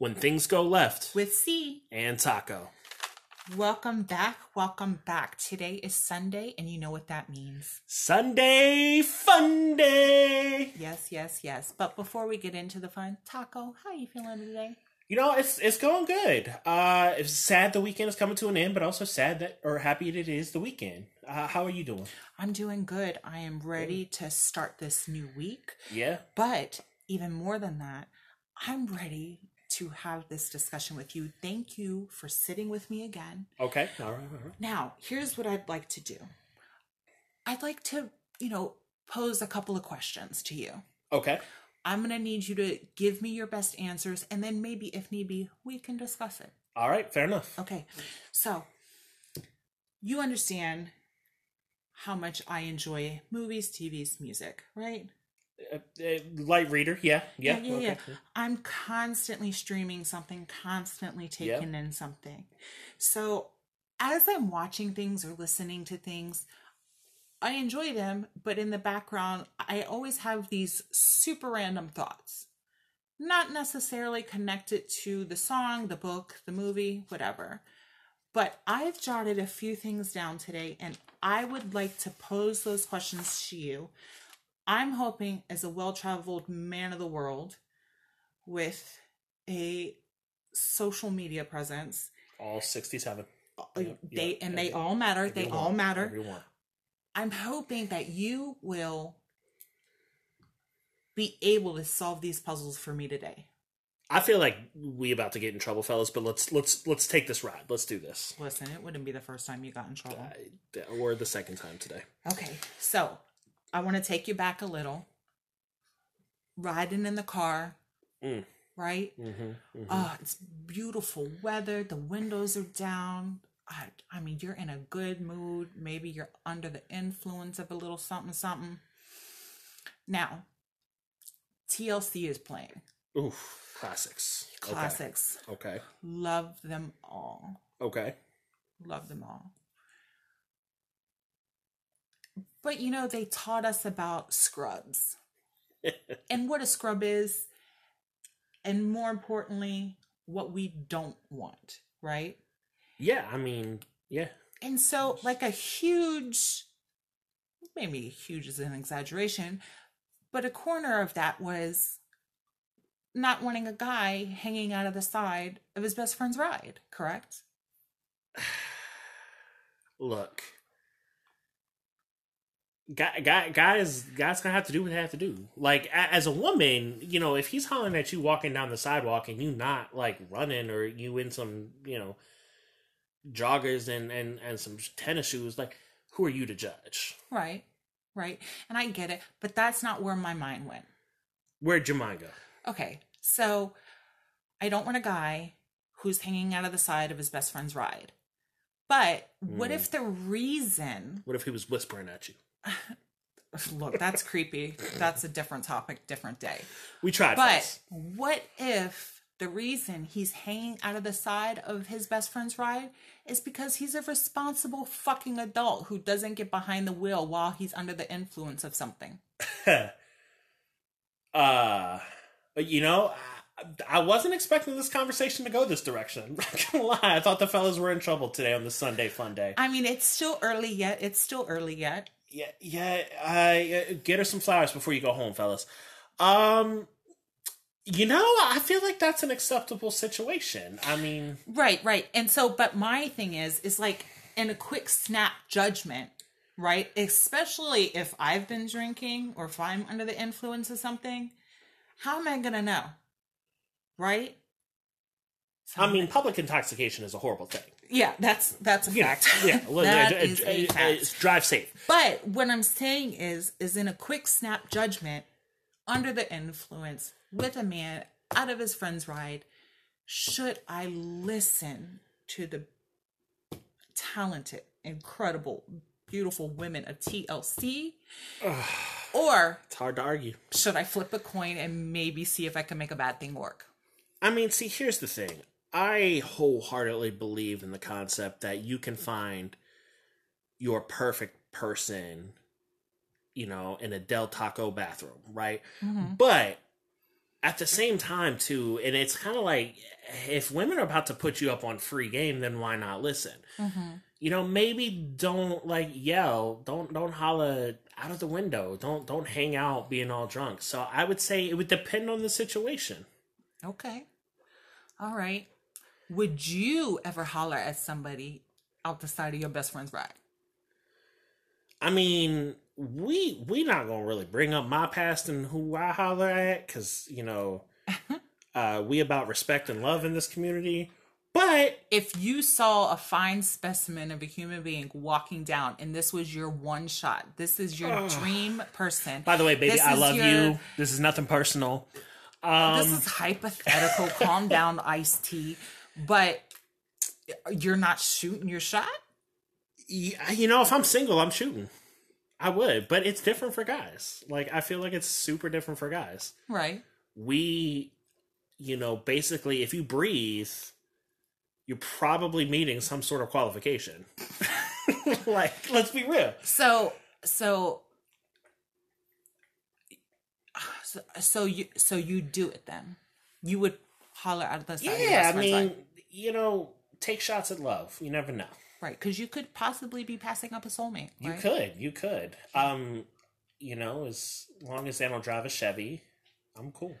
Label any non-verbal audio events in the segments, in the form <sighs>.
when things go left with C. and Taco. Welcome back. Welcome back. Today is Sunday, and you know what that means. Sunday fun day. Yes, yes, yes. But before we get into the fun, Taco, how are you feeling today? You know, it's it's going good. Uh, it's sad the weekend is coming to an end, but also sad that or happy that it is the weekend. Uh, how are you doing? I'm doing good. I am ready to start this new week. Yeah. But even more than that, I'm ready to have this discussion with you. Thank you for sitting with me again. Okay. All right. All right. Now, here's what I'd like to do I'd like to, you know, pose a couple of questions to you. Okay. I'm going to need you to give me your best answers, and then maybe, if need be, we can discuss it. All right. Fair enough. Okay. So, you understand how much I enjoy movies, TVs, music, right? Uh, uh, light reader. Yeah. Yeah. yeah, yeah, okay. yeah. I'm constantly streaming something, constantly taking in something. So as I'm watching things or listening to things, I enjoy them, but in the background, I always have these super random thoughts. Not necessarily connected to the song, the book, the movie, whatever. But I've jotted a few things down today, and I would like to pose those questions to you. I'm hoping, as a well traveled man of the world with a social media presence, All sixty-seven. uh, Yep, they yep, and they all matter. They all matter. every one. I'm hoping that you will be able to solve these puzzles for me today. I feel like we about to get in trouble, fellas. But let's let's let's take this ride. Let's do this. Listen, it wouldn't be the first time you got in trouble. I- Or the second time today. Okay, so I want to take you back a little. Riding in the car, Mm. right? Mm-hmm, Oh, it's beautiful weather. The windows are down. I, I mean, you're in a good mood. Maybe you're under the influence of a little something, something. Now, TLC is playing. Oof, classics. Okay, Classics. Okay. Love them all. Okay. Love them all. But you know, they taught us about scrubs <laughs> and what a scrub is, and more importantly, what we don't want, right? Yeah, I mean, yeah. And so, like a huge, maybe huge is an exaggeration, but a corner of that was not wanting a guy hanging out of the side of his best friend's ride, correct? <sighs> Look, guy, guy, guys, guys gonna have to do what they have to do. Like as a woman, you know, if he's hollering at you walking down the sidewalk and you not like running or you in some, you know, joggers and and and some tennis shoes, like who are you to judge? Right, right. And I get it, but that's not where my mind went. Where'd your mind go? Okay, so I don't want a guy who's hanging out of the side of his best friend's ride. But what Mm. if the reason What if he was whispering at you? <sighs> look, that's creepy. That's a different topic, different day. We tried, But what if the reason he's hanging out of the side of his best friend's ride is because he's a responsible fucking adult who doesn't get behind the wheel while he's under the influence of something? <laughs> uh, you know, I, I wasn't expecting this conversation to go this direction. <laughs> I'm not gonna lie. I thought the fellas were in trouble today on the Sunday fun day. I mean, it's still early yet. It's still early yet. Yeah, yeah. I uh, get her some flowers before you go home, fellas. Um, you know, I feel like that's an acceptable situation. I mean, Right, right. And so, but my thing is, is like in a quick snap judgment, right? Especially if I've been drinking or if I'm under the influence of something, how am I going to know? Right? So, I mean, public intoxication is a horrible thing. Yeah, that's that's a fact. yeah, <laughs> that is a fact. drive safe. But what I'm saying is, is in a quick snap judgment, under the influence, with a man out of his friend's ride, should I listen to the talented, incredible, beautiful women of TLC, or It's hard to argue. should I flip a coin and maybe see if I can make a bad thing work? I mean, see, here's the thing. I wholeheartedly believe in the concept that you can find your perfect person, you know, in a Del Taco bathroom, right? Mhm. But at the same time too and it's kind of like if women are about to put you up on free game then why not listen mm-hmm. you know maybe don't like yell don't don't holla out of the window don't don't hang out being all drunk so i would say it would depend on the situation okay all right would you ever holler at somebody out the side of your best friend's ride i mean we we not gonna really bring up my past and who I holler at because you know <laughs> uh, we about respect and love in this community. But if you saw a fine specimen of a human being walking down, and this was your one shot, this is your dream person. By the way, baby, I love your... you. This is nothing personal. Um, this is hypothetical. Calm down, <laughs> iced tea. But you're not shooting your shot. You know, if I'm single, I'm shooting. I would, but it's different for guys. Like I feel like it's super different for guys. Right. We, you know, basically, if you breathe, you're probably meeting some sort of qualification. <laughs> like, let's be real. So, so, so, so you, so you do it then? You would holler out of the side. Yeah, I mean, you know, take shots at love. You never know. Right, because you could possibly be passing up a soulmate. Right? You could, you could. Um, you know, as long as they don't drive a Chevy, I'm cool.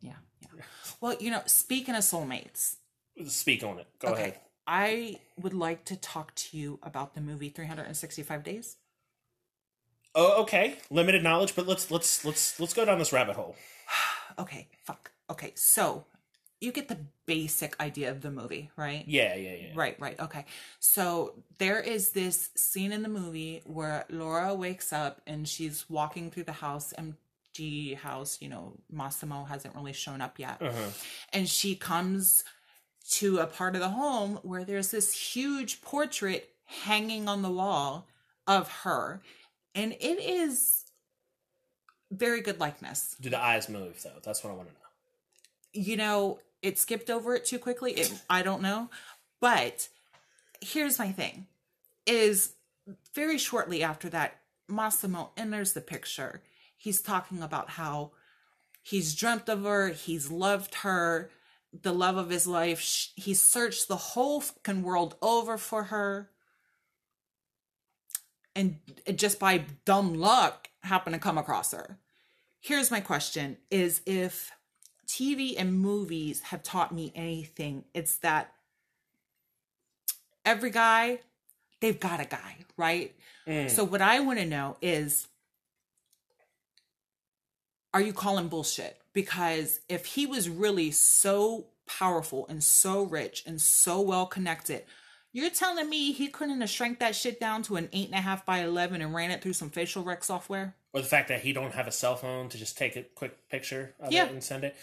Yeah, yeah. Well, you know, speaking of soulmates, speak on it. Go okay. ahead. I would like to talk to you about the movie 365 Days. Oh, okay. Limited knowledge, but let's let's let's let's go down this rabbit hole. <sighs> okay, fuck. Okay, so you get the basic idea of the movie, right? Yeah, yeah, yeah. Right, right. Okay. So there is this scene in the movie where Laura wakes up and she's walking through the house, empty house, you know, Massimo hasn't really shown up yet. Uh-huh. And she comes to a part of the home where there's this huge portrait hanging on the wall of her. And it is very good likeness. Do the eyes move though? That's what I want to know. You know, it skipped over it too quickly. It, I don't know. But here's my thing is very shortly after that, Massimo enters the picture. He's talking about how he's dreamt of her, he's loved her, the love of his life. He searched the whole fucking world over for her. And just by dumb luck, happened to come across her. Here's my question is if TV and movies have taught me anything, it's that every guy, they've got a guy, right? Mm. So what I want to know is are you calling bullshit? Because if he was really so powerful and so rich and so well connected, you're telling me he couldn't have shrank that shit down to an eight and a half by eleven and ran it through some facial rec software? Or the fact that he don't have a cell phone to just take a quick picture of yeah. it and send it.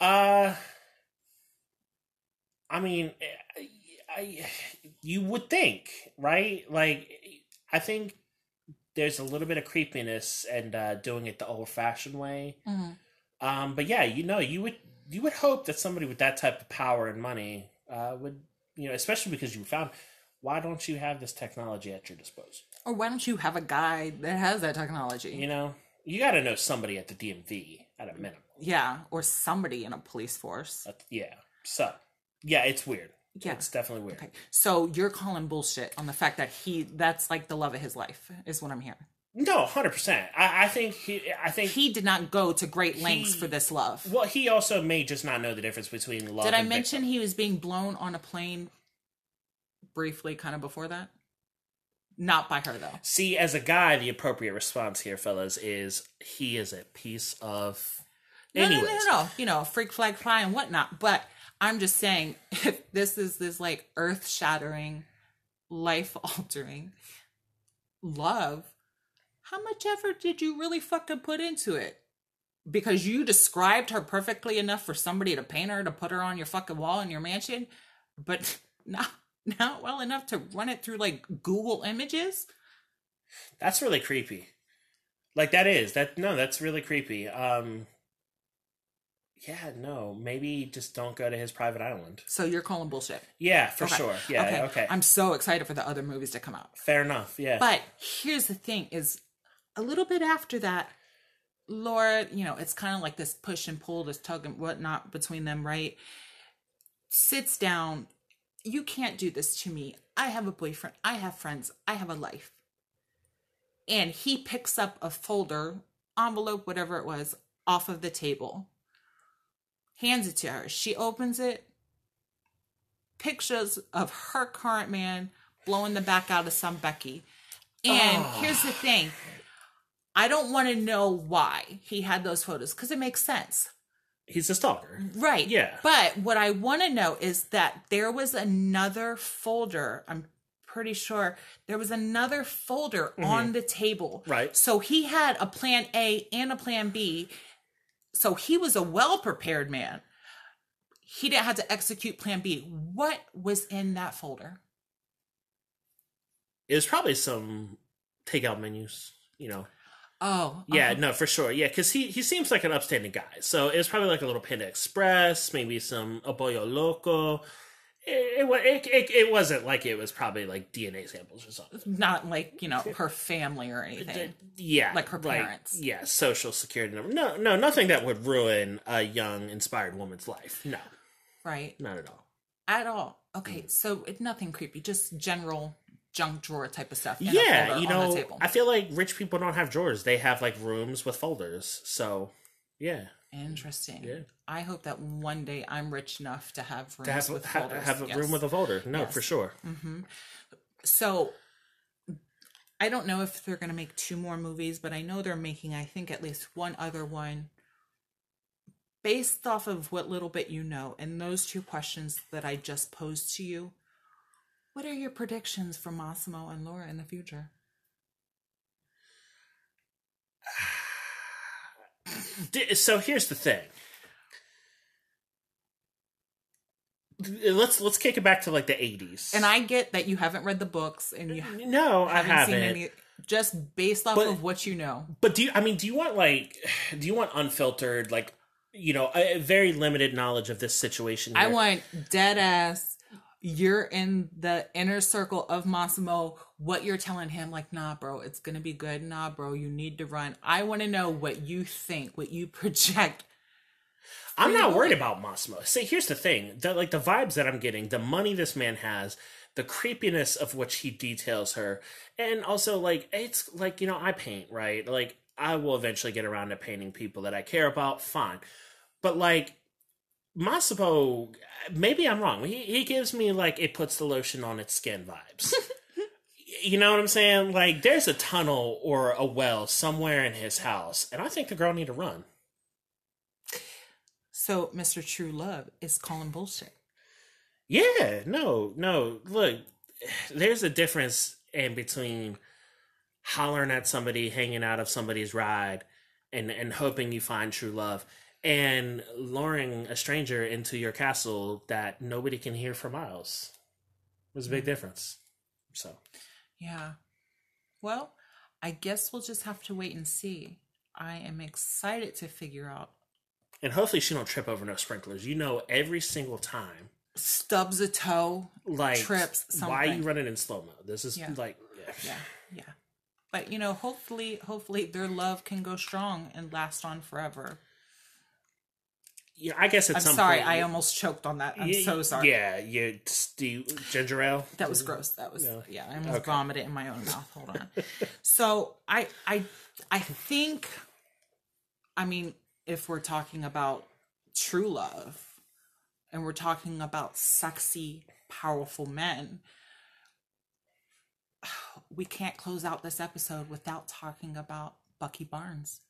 Uh, I mean, I, I, you would think, right? Like, I think there's a little bit of creepiness and uh, doing it the old-fashioned way. Mm-hmm. Um, but yeah, you know, you would you would hope that somebody with that type of power and money uh, would, you know, especially because you found. Why don't you have this technology at your disposal? Or why don't you have a guy that has that technology? You know, you got to know somebody at the DMV at a minimum. Yeah, or somebody in a police force. Uh, yeah. So, yeah, it's weird. Yeah. It's definitely weird. Okay. So you're calling bullshit on the fact that he that's like the love of his life is what I'm hearing. No, hundred percent. I, I think he. I think he did not go to great lengths he, for this love. Well, he also may just not know the difference between love. Did I mention victim. he was being blown on a plane briefly, kind of before that? Not by her though. See, as a guy, the appropriate response here, fellas, is he is a piece of no, no, no, no, no. You know, freak flag fly and whatnot. But I'm just saying, <laughs> if this is this like earth shattering, life altering love, how much effort did you really fucking put into it? Because you described her perfectly enough for somebody to paint her to put her on your fucking wall in your mansion, but <laughs> not not well enough to run it through like Google Images. That's really creepy. Like that is that no, that's really creepy. Um yeah, no, maybe just don't go to his private island. So you're calling bullshit. Yeah, for okay. sure. Yeah, okay. okay. I'm so excited for the other movies to come out. Fair enough. Yeah. But here's the thing: is a little bit after that, Laura, you know, it's kind of like this push and pull, this tug and whatnot between them, right? Sits down. You can't do this to me. I have a boyfriend. I have friends. I have a life. And he picks up a folder, envelope, whatever it was, off of the table, hands it to her. She opens it, pictures of her current man blowing the back out of some Becky. And oh. here's the thing I don't want to know why he had those photos because it makes sense. He's a stalker. Right. Yeah. But what I want to know is that there was another folder. I'm pretty sure there was another folder mm-hmm. on the table. Right. So he had a plan A and a plan B. So he was a well prepared man. He didn't have to execute plan B. What was in that folder? It was probably some takeout menus, you know. Oh, yeah, uh-huh. no, for sure. Yeah, because he he seems like an upstanding guy. So it was probably like a little Panda Express, maybe some a Pollo Loco. It, it, it, it, wasn't like it was probably like DNA samples or something. Not like, you know, her family or anything. Yeah. Like her parents. Like, yeah, social security number. No, no, nothing that would ruin a young, inspired woman's life. No. Right. Not at all. At all. Okay, so it, nothing creepy, just general junk drawer type of stuff. yeah, you know, I feel like rich people don't have drawers; they have like rooms with folders. So, yeah, interesting. Yeah, I hope that one day I'm rich enough to have rooms to have, with folders. Have a yes. room with a folder. No, yes. for sure. Mm-hmm. So. I don't know if they're going to make two more movies, but I know they're making, I think, at least one other one based off of what little bit you know and those two questions that I just posed to you what are your predictions for Massimo and Laura in the future? <sighs> So here's the thing. Let's let's kick it back to like the 80s. And I get that you haven't read the books and you No, haven't I haven't. Seen any just based off but, of what you know. But do you I mean do you want like <sighs> do you want unfiltered like you know, a very limited knowledge of this situation. Here. I want dead ass you're in the inner circle of Massimo, what you're telling him, like, nah, bro, it's gonna be good. Nah, bro, you need to run. I want to know what you think, what you <laughs> project. I'm not worried about Massimo. See, here's the thing: the like the vibes that I'm getting, the money this man has, the creepiness of which he details her, and also like it's like you know I paint right. Like I will eventually get around to painting people that I care about. Fine, but like Massimo, maybe I'm wrong. He he gives me like it puts the lotion on its skin vibes. <laughs> you know what I'm saying? Like there's a tunnel or a well somewhere in his house, and I think the girl need to run. So Mr. True Love is calling bullshit. Yeah, no, no. Look, there's a difference in between hollering at somebody, hanging out of somebody's ride, and and hoping you find true love and luring a stranger into your castle that nobody can hear for miles was a big mm. difference. So, yeah. Well, I guess we'll just have to wait and see. I am excited to figure out. And hopefully she don't trip over no sprinklers. You know, every single time stubs a toe, like trips. Something. Why are you running in slow mo? This is yeah. like, yeah. yeah, yeah. But you know, hopefully, hopefully their love can go strong and last on forever yeah, I guess at I'm some sorry, point, I you, almost choked on that. I'm you, so sorry. Yeah, you do ginger ale. That was gross. That was yeah. yeah I almost okay. vomited in my own mouth. Hold on. <laughs> so I I I think, I mean, if we're talking about true love, and we're talking about sexy, powerful men, <sighs> we can't close out this episode without talking about Bucky Barnes.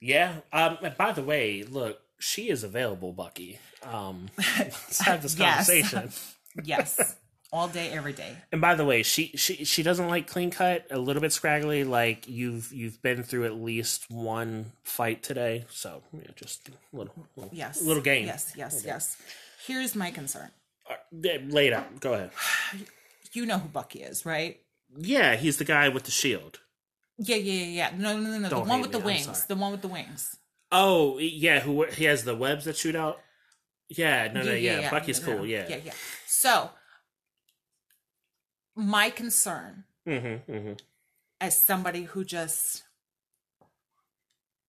Yeah. Um. By the way, look, she is available, Bucky. Um, <laughs> let's have this conversation. <laughs> yes. All day, every day. And by the way, she she she doesn't like clean cut, a little bit scraggly. Like you've you've been through at least one fight today, so yeah, just a little, little yes, little game. Yes, yes, yes. Here's my concern. Uh, lay it out. Go ahead. <sighs> You know who Bucky is, right? Yeah, he's the guy with the shield. Yeah, yeah, yeah. No, no, no, no. Don't the one with me. the wings. The one with the wings. Oh yeah, who he has the webs that shoot out? Yeah, no, no, yeah, yeah. yeah. Bucky's no, cool. No. Yeah, yeah, yeah. So my concern, mm-hmm, mm-hmm. as somebody who just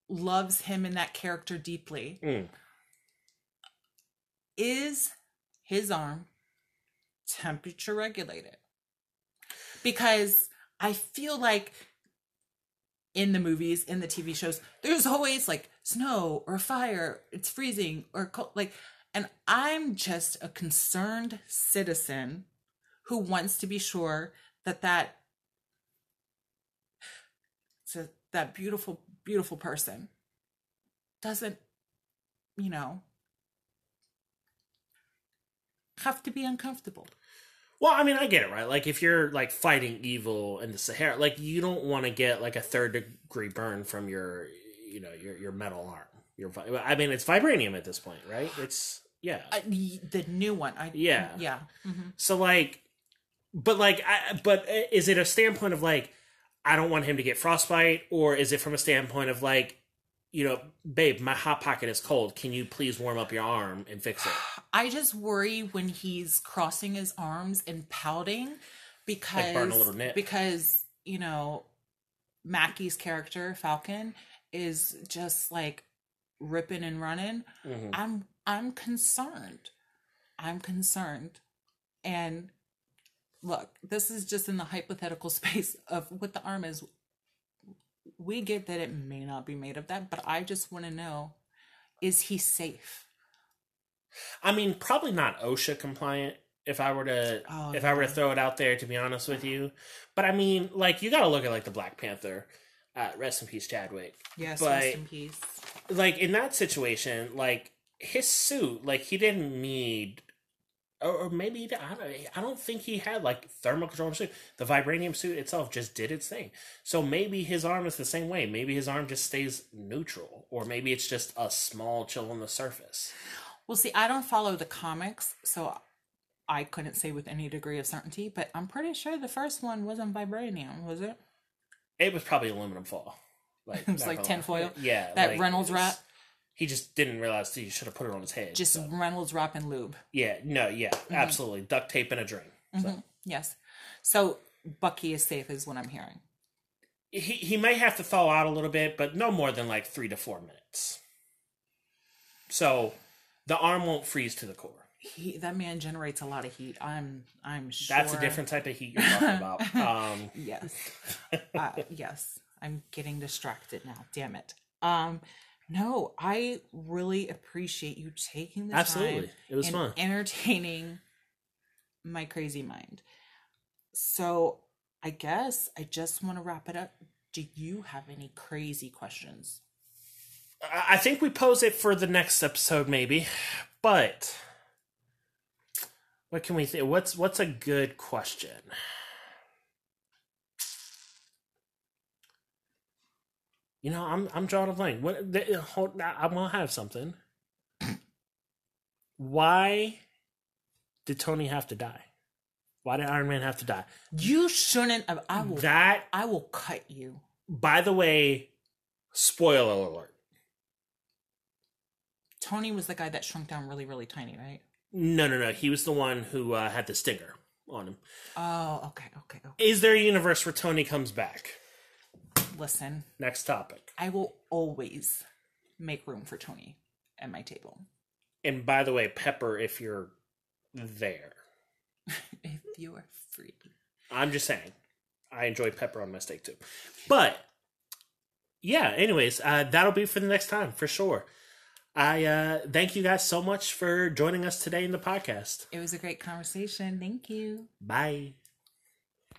loves him and that character deeply. Mm. Is his arm temperature regulated? Because I feel like in the movies, in the TV shows, there's always like snow or fire, it's freezing or cold. Like, and I'm just a concerned citizen who wants to be sure that that so that beautiful beautiful person doesn't you know have to be uncomfortable well i mean i get it right like if you're like fighting evil in the sahara like you don't want to get like a third degree burn from your you know your your metal arm. Your i mean it's vibranium at this point right? It's yeah. Uh, the new one I, yeah. yeah. Mm-hmm. so like but like I, but uh, is it a standpoint of like i don't want him to get frostbite? Or is it from a standpoint of like you know babe my hot pocket is cold. Can you please warm up your arm and fix it? <sighs> I just worry when he's crossing his arms and pouting because like because you know mackie's character falcon is just like ripping and running mm-hmm. i'm i'm concerned i'm concerned and look, this is just in the hypothetical <laughs> space of what the arm is. We get that it may not be made of that, but I just want to know is he safe? I mean, probably not OSHA compliant if I were to oh, if I were to throw it out there to be honest with you. But I mean, like you got to look at like the Black Panther. Uh, rest in peace, Chadwick. Yes, but, rest in peace. Like in that situation, like his suit, like he didn't need or, maybe I don't, I don't think he had like thermal control suit. The vibranium suit itself just did its thing. So maybe his arm is the same way. Maybe his arm just stays neutral, or maybe it's just a small chill on the surface. Well, see, I don't follow the comics, so I couldn't say with any degree of certainty. But I'm pretty sure the first one wasn't vibranium, was it? It was probably aluminum foil. Like <laughs> it was like tinfoil. Yeah, that like, Reynolds wrap. He just didn't realize he should have put it on his head. Just so. Reynolds wrap and lube. Yeah, no, yeah, mm-hmm. absolutely. Duct tape and a drain. So. Mm-hmm. Yes. So Bucky is safe, is what I'm hearing. He he may have to thaw out a little bit, but no more than like three to four minutes. So the arm won't freeze to the core. He, that man generates a lot of heat. I'm I'm sure that's a different type of heat you're talking about. <laughs> Um, yes, uh, yes. I'm getting distracted now. Damn it. Um, no, I really appreciate you taking the Absolutely. time. It was fun. Entertaining my crazy mind. So I guess I just want to wrap it up. Do you have any crazy questions? I think we pose it for the next episode, maybe. But what can we think? What's what's a good question? You know, I'm I'm drawing a blank. What they, uh, hold, I want to have something. <clears throat> Why did Tony have to die? Why did Iron Man have to die? You shouldn't. Have, I will. That I will cut you. By the way, spoiler alert. Tony was the guy that shrunk down really, really tiny, right? No, no, no. He was the one who uh, had the stinger on him. Oh, okay, okay, okay. Is there a universe where Tony comes back? listen. Next topic. I will always make room for Tony at my table. And by the way, Pepper, if you're there. <laughs> if you are free. I'm just saying. I enjoy pepper on my steak too. But yeah, anyways, uh, that'll be for the next time for sure. I uh, thank you guys so much for joining us today in the podcast. It was a great conversation. Thank you. Bye.